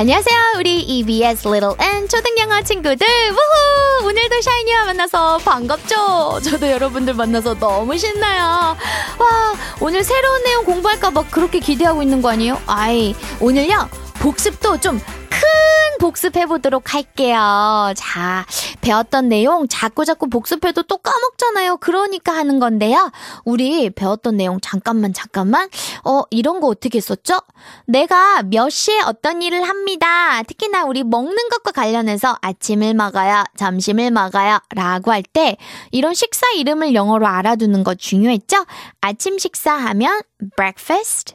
안녕하세요. 우리 EBS Little N 초등 영어 친구들. 우후! 오늘도 샤이니와 만나서 반갑죠? 저도 여러분들 만나서 너무 신나요. 와, 오늘 새로운 내용 공부할까봐 그렇게 기대하고 있는 거 아니에요? 아이, 오늘요. 복습도 좀큰 복습해 보도록 할게요. 자, 배웠던 내용 자꾸 자꾸 복습해도 또 까먹잖아요. 그러니까 하는 건데요. 우리 배웠던 내용 잠깐만 잠깐만. 어, 이런 거 어떻게 썼죠? 내가 몇 시에 어떤 일을 합니다. 특히나 우리 먹는 것과 관련해서 아침을 먹어요. 점심을 먹어요. 라고 할 때 이런 식사 이름을 영어로 알아두는 거 중요했죠? 아침 식사하면 breakfast,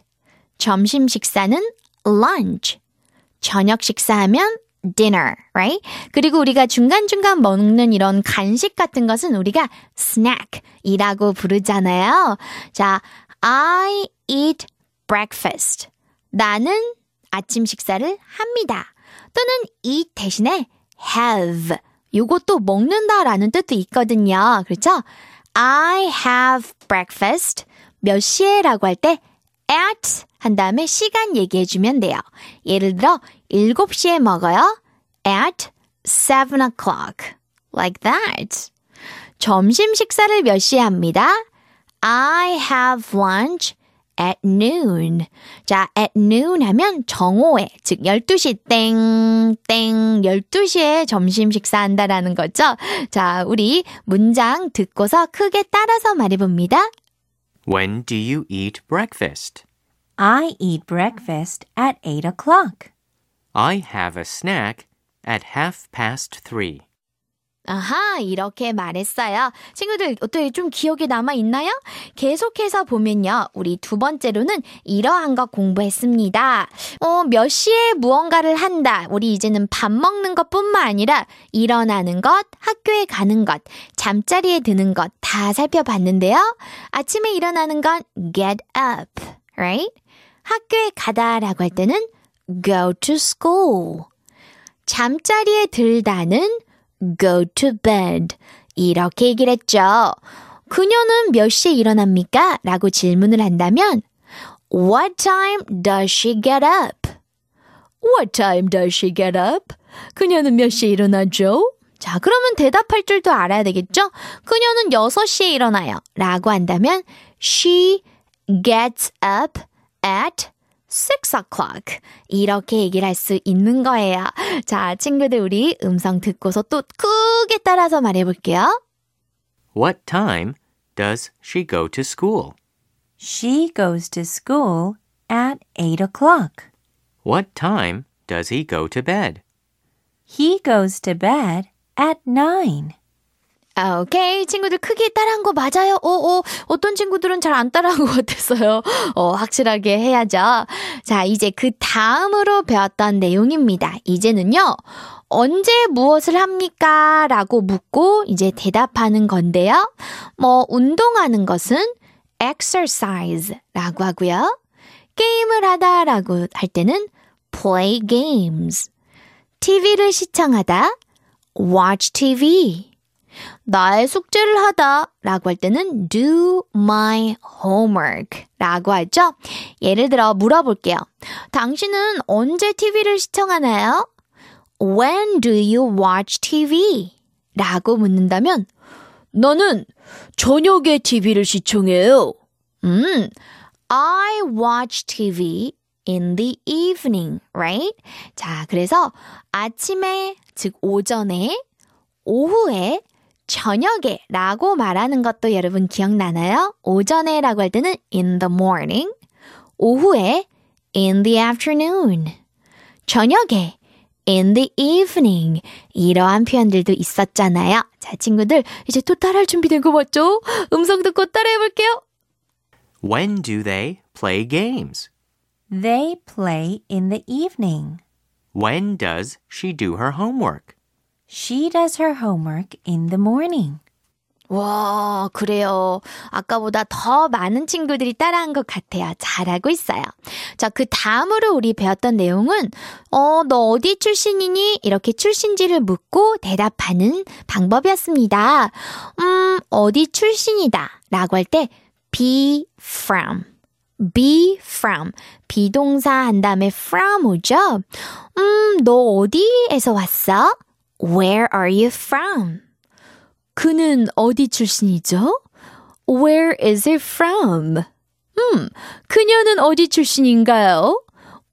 점심 식사는 lunch, 저녁 식사하면 dinner, right? 그리고 우리가 중간중간 먹는 이런 간식 같은 것은 우리가 snack이라고 부르잖아요. 자, I eat breakfast. 나는 아침 식사를 합니다. 또는 eat 대신에 have. 요것도 먹는다라는 뜻도 있거든요. 그렇죠? I have breakfast. 몇 시에 라고 할 때 at 한 다음에 시간 얘기해 주면 돼요. 예를 들어 7시에 먹어요. at 7 o'clock. Like that. 점심 식사를 몇 시에 합니다? I have lunch at noon. 자, at noon 하면 정오에, 즉 12시 땡, 땡, 12시에 점심 식사한다라는 거죠. 자, 우리 문장 듣고서 크게 따라서 말해봅니다. When do you eat breakfast? I eat breakfast at 8 o'clock. I have a snack at half past three. 아하, 이렇게 말했어요. 친구들, 어떻게 좀 기억에 남아 있나요? 계속해서 보면요. 우리 두 번째로는 이러한 거 공부했습니다. 어, 몇 시에 무언가를 한다. 우리 이제는 밥 먹는 것 뿐만 아니라 일어나는 것, 학교에 가는 것, 잠자리에 드는 것 다 살펴봤는데요. 아침에 일어나는 건 get up, right? 학교에 가다 라고 할 때는 go to school. 잠자리에 들다는 go to bed. 이렇게 얘기를 했죠. 그녀는 몇 시에 일어납니까? 라고 질문을 한다면 What time does she get up? What time does she get up? 그녀는 몇 시에 일어나죠? 자, 그러면 대답할 줄도 알아야 되겠죠? 그녀는 6시에 일어나요. 라고 한다면 She gets up at 6 o'clock. 이렇게 얘기를 할 수 있는 거예요. 자, 친구들 우리 음성 듣고서 또 크게 따라서 말해볼게요. What time does she go to school? She goes to school at 8 o'clock. What time does he go to bed? He goes to bed at 9. 아, 오케이. 친구들 크게 따라한 거 맞아요? 어, 어, 어떤 친구들은 잘 안 따라한 것 같았어요. 어, 확실하게 해야죠. 자, 이제 그 다음으로 배웠던 내용입니다. 이제는요, 언제 무엇을 합니까? 라고 묻고 이제 대답하는 건데요. 뭐, 운동하는 것은 exercise 라고 하고요. 게임을 하다 라고 할 때는 play games. TV를 시청하다, watch TV. 나의 숙제를 하다 라고 할 때는 do my homework 라고 하죠. 예를 들어 물어볼게요. 당신은 언제 TV를 시청하나요? When do you watch TV? 라고 묻는다면 너는 저녁에 TV를 시청해요. 음, I watch TV in the evening, right? 자, 그래서 아침에, 즉 오전에, 오후에, 저녁에 라고 말하는 것도 여러분 기억나나요? 오전에 라고 할 때는 in the morning, 오후에 in the afternoon, 저녁에 in the evening 이러한 표현들도 있었잖아요. 자, 친구들 이제 또 따라할 준비된 거 맞죠? 음성 듣고 따라해 볼게요. When do they play games? They play in the evening. When does she do her homework? She does her homework in the morning. 와, 그래요. 아까보다 더 많은 친구들이 따라한 것 같아요. 잘하고 있어요. 자, 그 다음으로 우리 배웠던 내용은, 어, 너 어디 출신이니? 이렇게 출신지를 묻고 대답하는 방법이었습니다. 음, 어디 출신이다. 라고 할 때, be from. be from. 비동사 한 다음에 from 오죠? 음, 너 어디에서 왔어? Where are you from? 그는 어디 출신이죠? Where is he from? 음, 그녀는 어디 출신인가요?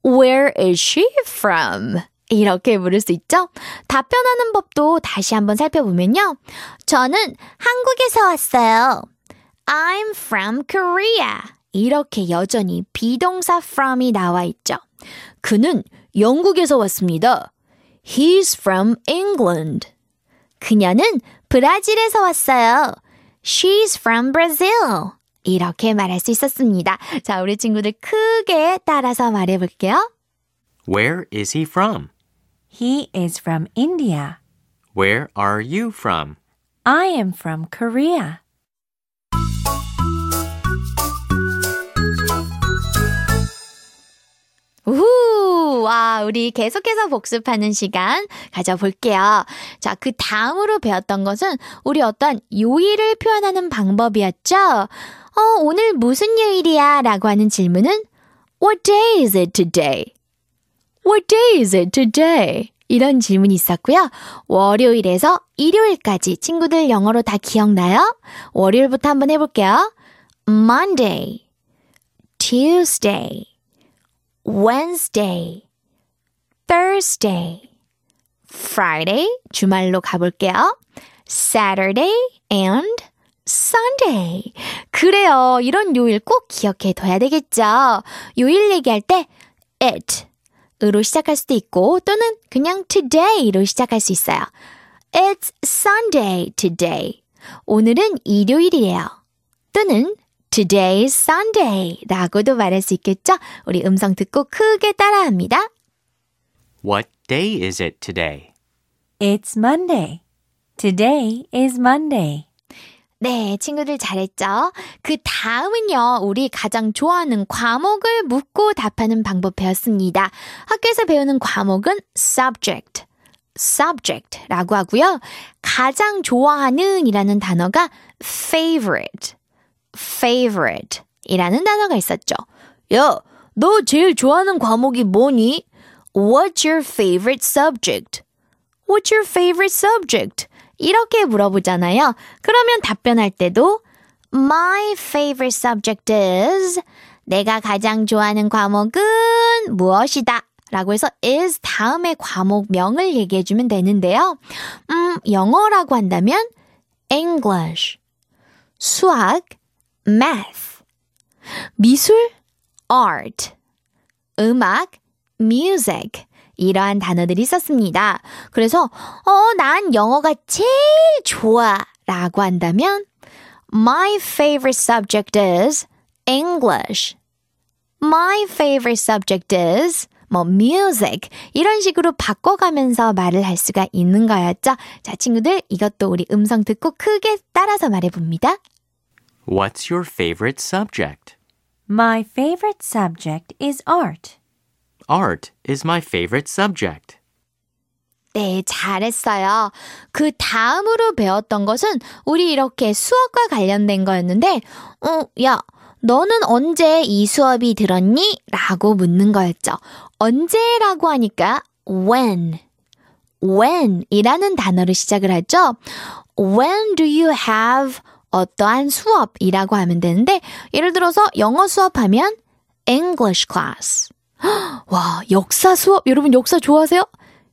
Where is she from? 이렇게 물을 수 있죠? 답변하는 법도 다시 한번 살펴보면요. 저는 한국에서 왔어요. I'm from Korea. 이렇게 여전히 비동사 from이 나와 있죠. 그는 영국에서 왔습니다. He's from England. 그녀는 브라질에서 왔어요. She's from Brazil. 이렇게 말할 수 있었습니다. 자, 우리 친구들 크게 따라서 말해 볼게요. Where is he from? He is from India. Where are you from? I am from Korea. 우후! 와, 우리 계속해서 복습하는 시간 가져볼게요. 자, 그 다음으로 배웠던 것은 우리 어떤 요일을 표현하는 방법이었죠? 어, 오늘 무슨 요일이야? 라고 하는 질문은 What day is it today? What day is it today? 이런 질문이 있었고요. 월요일에서 일요일까지 친구들 영어로 다 기억나요? 월요일부터 한번 해볼게요. Monday, Tuesday, Wednesday, Thursday, Friday, 주말로 가볼게요. Saturday and Sunday. 그래요. 이런 요일 꼭 기억해 둬야 되겠죠. 요일 얘기할 때 it 으로 시작할 수도 있고 또는 그냥 today로 시작할 수 있어요. It's Sunday today. 오늘은 일요일이에요. 또는 Today's Sunday 라고도 말할 수 있겠죠? 우리 음성 듣고 크게 따라합니다. What day is it today? It's Monday. Today is Monday. 네, 친구들 잘했죠? 그 다음은요, 우리 가장 좋아하는 과목을 묻고 답하는 방법 배웠습니다. 학교에서 배우는 과목은 subject, subject라고 하고요. 가장 좋아하는 이라는 단어가 favorite, favorite 이라는 단어가 있었죠. 야, 너 제일 좋아하는 과목이 뭐니? What's your favorite subject? What's your favorite subject? 이렇게 물어보잖아요. 그러면 답변할 때도 My favorite subject is 내가 가장 좋아하는 과목은 무엇이다. 라고 해서 is 다음에 과목명을 얘기해 주면 되는데요. 음, 영어라고 한다면 English, 수학, math, 미술, art, 음악, music, 이러한 단어들이 있었습니다. 그래서, 어, 난 영어가 제일 좋아. 라고 한다면, My favorite subject is English. My favorite subject is 뭐 music 이런 식으로 바꿔가면서 말을 할 수가 있는 거였죠. 자, 친구들 이것도 우리 음성 듣고 크게 따라서 말해 봅니다. What's your favorite subject? My favorite subject is art. Art is my favorite subject. 네, 잘했어요. 그 다음으로 배웠던 것은 우리 이렇게 수업과 관련된 거였는데, 어, 야, 너는 언제 이 수업이 들었니? 라고 묻는 거였죠. 언제라고 하니까 when, when 이라는 단어로 시작을 하죠. When do you have 어떠한 수업이라고 하면 되는데, 예를 들어서 영어 수업하면 English class. 와, 역사 수업, 여러분 역사 좋아하세요?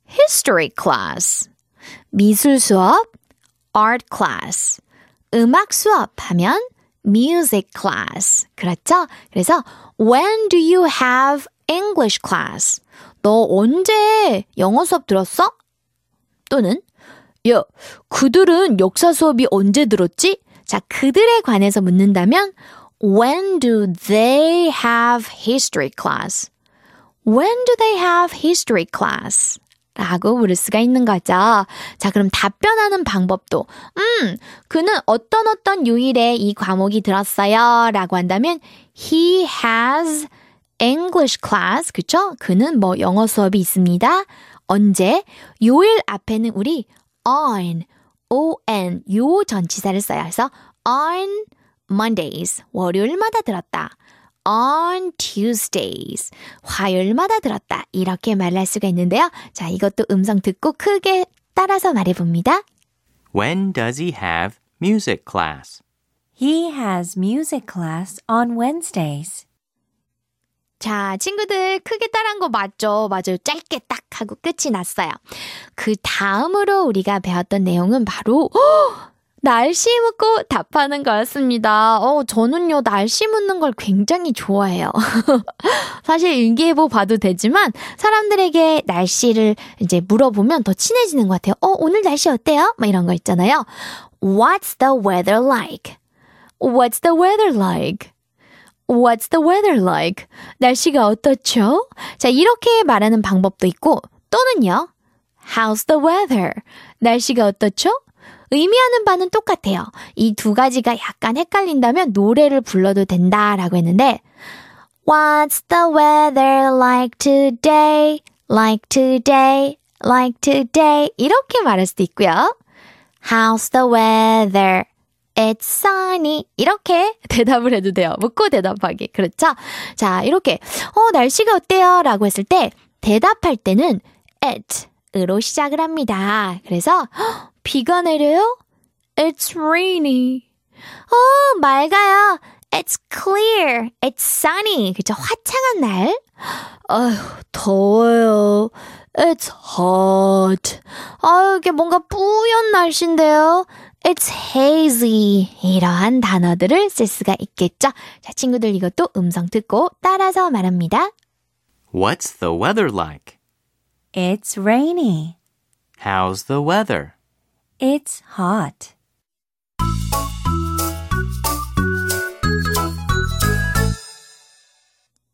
History class. 미술 수업, art class. 음악 수업 하면 music class. 그렇죠? 그래서 when do you have English class? 너 언제 영어 수업 들었어? 또는 야, 그들은 역사 수업이 언제 들었지? 자, 그들에 관해서 묻는다면 when do they have history class? When do they have history class? 라고 물을 수가 있는 거죠. 자, 그럼 답변하는 방법도, 음, 그는 어떤 어떤 요일에 이 과목이 들었어요. 라고 한다면, he has English class. 그쵸? 그는 뭐 영어 수업이 있습니다. 언제? 요일 앞에는 우리 on, on, 요 전치사를 써요. 그래서 on Mondays, 월요일마다 들었다. On Tuesdays. 화요일마다 들었다. 이렇게 말할 수가 있는데요. 자, 이것도 음성 듣고 크게 따라서 말해봅니다. When does he have music class? He has music class on Wednesdays. 자, 친구들 크게 따라한 거 맞죠? 맞아요. 짧게 딱 하고 끝이 났어요. 그 다음으로 우리가 배웠던 내용은 바로 헉! 날씨 묻고 답하는 거였습니다. 어, 저는요, 날씨 묻는 걸 굉장히 좋아해요. 사실 일기예보 봐도 되지만, 사람들에게 날씨를 이제 물어보면 더 친해지는 것 같아요. 어, 오늘 날씨 어때요? 막 이런 거 있잖아요. What's the weather like? What's the weather like? What's the weather like? 날씨가 어떻죠? 자, 이렇게 말하는 방법도 있고, 또는요, How's the weather? 날씨가 어떻죠? 의미하는 바는 똑같아요. 이 두 가지가 약간 헷갈린다면 노래를 불러도 된다라고 했는데, What's the weather like today? Like today? Like today? 이렇게 말할 수도 있고요. How's the weather? It's sunny. 이렇게 대답을 해도 돼요. 묻고 대답하기. 그렇죠? 자, 이렇게, 어, 날씨가 어때요? 라고 했을 때, 대답할 때는 it으로 시작을 합니다. 그래서, 헉, 비가 내려요? It's rainy. 어, 맑아요. It's clear. It's sunny. 그죠? 화창한 날. 아휴, 더워요. It's hot. 아유, 이게 뭔가 뿌연 날씨인데요. It's hazy. 이러한 단어들을 쓸 수가 있겠죠. 자, 친구들 이것도 음성 듣고 따라서 말합니다. What's the weather like? It's rainy. How's the weather? It's hot.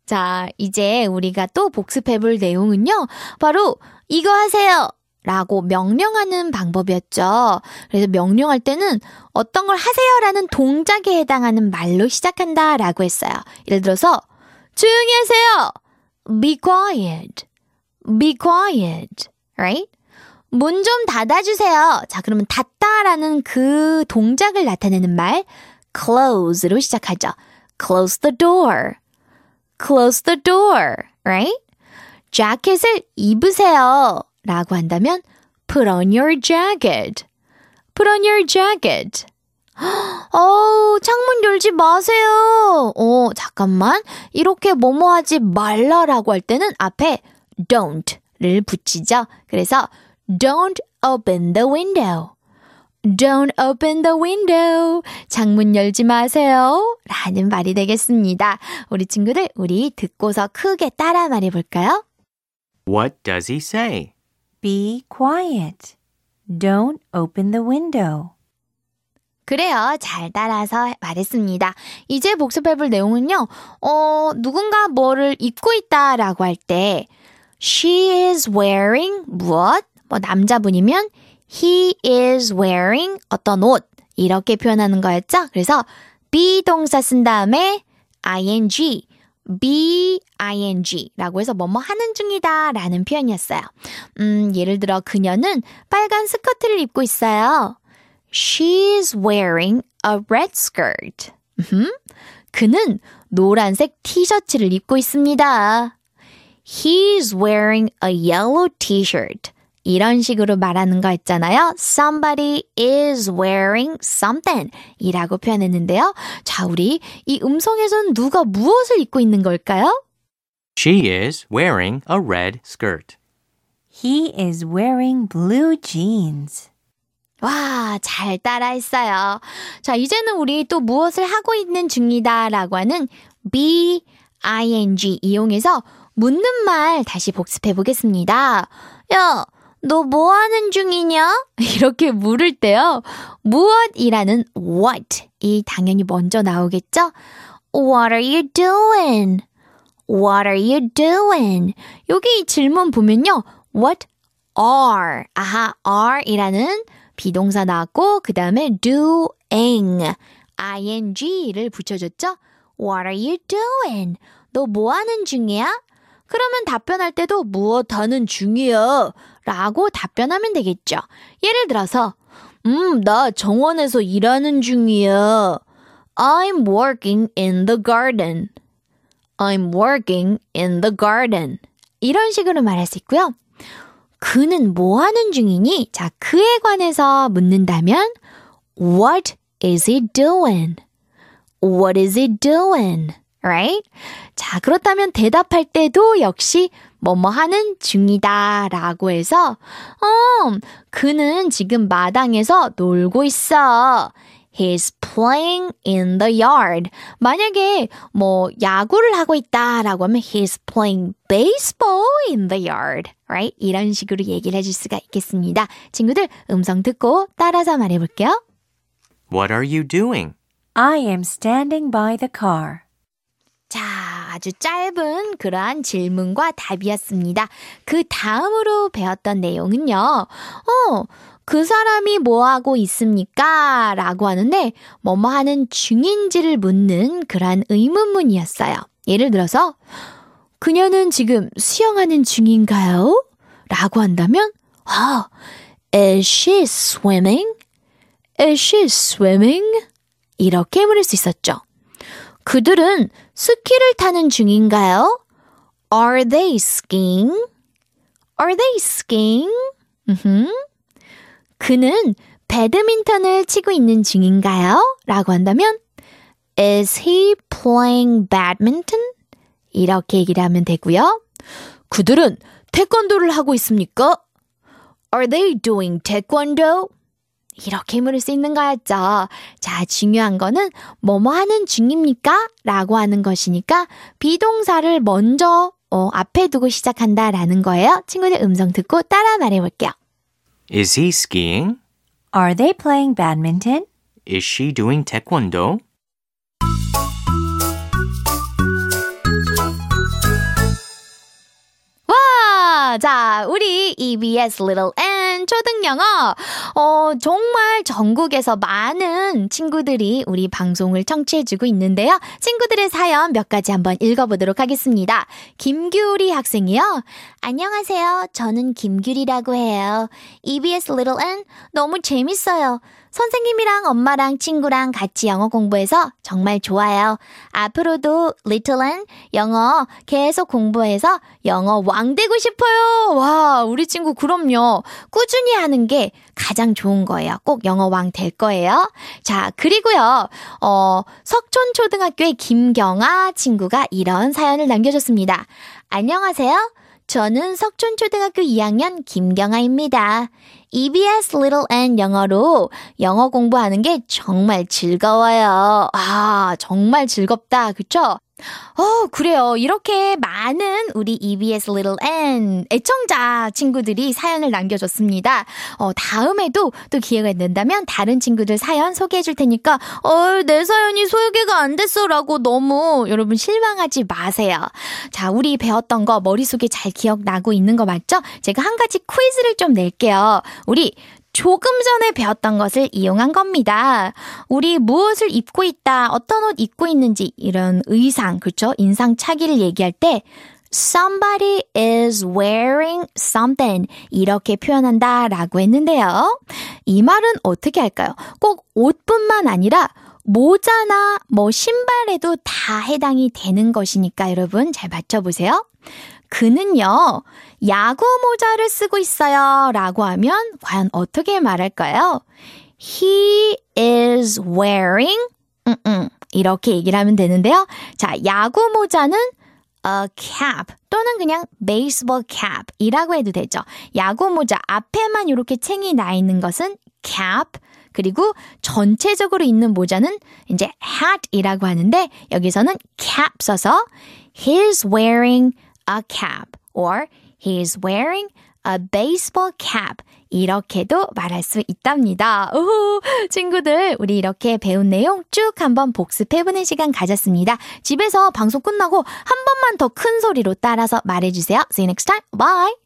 자, 이제 우리가 또 복습해 볼 내용은요. 바로 이거 하세요. 라고 명령하는 방법이었죠. 그래서 명령할 때는 어떤 걸 하세요라는 동작에 해당하는 말로 시작한다 라고 했어요. 예를 들어서, 조용히 하세요. Be quiet. Be quiet. Right? 문 좀 닫아주세요. 자, 그러면 닫다라는 그 동작을 나타내는 말, close로 시작하죠. Close the door. Close the door. Right? 자켓을 입으세요. 라고 한다면 put on your jacket. put on your jacket. 어우, 창문 열지 마세요. 어, 잠깐만. 이렇게 뭐뭐 하지 말라라고 할 때는 앞에 don't를 붙이죠. 그래서 don't open the window. Don't open the window. 창문 열지 마세요. 라는 말이 되겠습니다. 우리 친구들, 우리 듣고서 크게 따라 말해 볼까요? What does he say? Be quiet. Don't open the window. 그래요. 잘 따라서 말했습니다. 이제 복습해볼 내용은요, 어, 누군가 뭐를 입고 있다라고 할 때, she is wearing 무엇? 뭐 남자분이면 he is wearing 어떤 옷. 이렇게 표현하는 거였죠? 그래서 be 동사 쓴 다음에 ing, be ing라고 해서 뭐뭐 하는 중이다 라는 표현이었어요. 음, 예를 들어 그녀는 빨간 스커트를 입고 있어요. She's wearing a red skirt. 음, 그는 노란색 티셔츠를 입고 있습니다. He's wearing a yellow t-shirt. 이런 식으로 말하는 거 있잖아요. Somebody is wearing something 이라고 표현했는데요. 자, 우리 이 음성에선 누가 무엇을 입고 있는 걸까요? She is wearing a red skirt. He is wearing blue jeans. 와, 잘 따라했어요. 자, 이제는 우리 또 무엇을 하고 있는 중이다 라고 하는 be, ing 이용해서 묻는 말 다시 복습해 보겠습니다. 야, 너 뭐 하는 중이냐? 이렇게 물을 때요. 무엇이라는 what 이 당연히 먼저 나오겠죠? What are you doing? What are you doing? 여기 이 질문 보면요. What are? 아하, are이라는 비동사 나왔고 그 다음에 doing ing를 붙여줬죠. What are you doing? 너 뭐 하는 중이야? 그러면 답변할 때도 무엇 하는 중이야 라고 답변하면 되겠죠. 예를 들어서 음, 나 정원에서 일하는 중이야. I'm working in the garden. I'm working in the garden. 이런 식으로 말할 수 있고요. 그는 뭐 하는 중이니? 자, 그에 관해서 묻는다면 What is he doing? What is he doing? Right? 자, 그렇다면 대답할 때도 역시 뭐뭐 하는 중이다 라고 해서 어, 그는 지금 마당에서 놀고 있어. He's playing in the yard. 만약에 뭐 야구를 하고 있다라고 하면 he's playing baseball in the yard. Right? 이런 식으로 얘기를 해줄 수가 있겠습니다. 친구들 음성 듣고 따라서 말해 볼게요. What are you doing? I am standing by the car. 자, 아주 짧은 그러한 질문과 답이었습니다. 그 다음으로 배웠던 내용은요. 어, 그 사람이 뭐 하고 있습니까? 라고 하는데, 뭐뭐 하는 중인지를 묻는 그러한 의문문이었어요. 예를 들어서, 그녀는 지금 수영하는 중인가요? 라고 한다면, 아, is she swimming? Is she swimming? 이렇게 물을 수 있었죠. 그들은 스키를 타는 중인가요? Are they skiing? Are they skiing? 음흠. 그는 배드민턴을 치고 있는 중인가요? 라고 한다면 Is he playing badminton? 이렇게 얘기를 하면 되고요. 그들은 태권도를 하고 있습니까? Are they doing taekwondo? 이렇게 물을 수 있는 거였죠. 자, 중요한 거는 뭐뭐 하는 중입니까? 라고 하는 것이니까 비동사를 먼저 어, 앞에 두고 시작한다라는 거예요. 친구들 음성 듣고 따라 말해 볼게요. Is he skiing? Are they playing badminton? Is she doing taekwondo? 자, 우리 EBS Little N 초등 영어. 어, 정말 전국에서 많은 친구들이 우리 방송을 청취해주고 있는데요. 친구들의 사연 몇 가지 한번 읽어보도록 하겠습니다. 김규리 학생이요. 안녕하세요. 저는 김규리라고 해요. EBS Little N 너무 재밌어요. 선생님이랑 엄마랑 친구랑 같이 영어 공부해서 정말 좋아요. 앞으로도 N 영어 계속 공부해서 영어 왕 되고 싶어요. 와, 우리 친구 그럼요. 꾸준히 하는 게 가장 좋은 거예요. 꼭 영어 왕 될 거예요. 자, 그리고요. 어, 석촌초등학교의 김경아 친구가 이런 사연을 남겨줬습니다. 안녕하세요. 저는 석촌초등학교 2학년 김경아입니다. EBS Little N 영어로 영어 공부하는 게 정말 즐거워요. 아, 정말 즐겁다. 그쵸? 어, 그래요. 이렇게 많은 우리 EBS Little N 애청자 친구들이 사연을 남겨줬습니다. 어, 다음에도 또 기회가 된다면 다른 친구들 사연 소개해 줄 테니까, 어, 내 사연이 소개가 안 됐어. 라고 너무 여러분 실망하지 마세요. 자, 우리 배웠던 거 머릿속에 잘 기억나고 있는 거 맞죠? 제가 한 가지 퀴즈를 좀 낼게요. 우리 조금 전에 배웠던 것을 이용한 겁니다. 우리 무엇을 입고 있다, 어떤 옷 입고 있는지, 이런 의상, 그쵸? 인상 차기를 얘기할 때, somebody is wearing something. 이렇게 표현한다 라고 했는데요. 이 말은 어떻게 할까요? 꼭 옷뿐만 아니라 모자나 뭐 신발에도 다 해당이 되는 것이니까 여러분 잘 맞춰보세요. 그는요, 야구 모자를 쓰고 있어요. 라고 하면 과연 어떻게 말할까요? He is wearing, 음, 음, 이렇게 얘기를 하면 되는데요. 자, 야구 모자는 a cap 또는 그냥 baseball cap 이라고 해도 되죠. 야구 모자 앞에만 이렇게 챙이 나 있는 것은 cap 그리고 전체적으로 있는 모자는 이제 hat이라고 하는데 여기서는 cap 써서 he's wearing a cap or he's wearing a baseball cap 이렇게도 말할 수 있답니다. 우후, 친구들, 우리 이렇게 배운 내용 쭉 한번 복습해보는 시간 가졌습니다. 집에서 방송 끝나고 한 번만 더 큰 소리로 따라서 말해주세요. See you next time. Bye!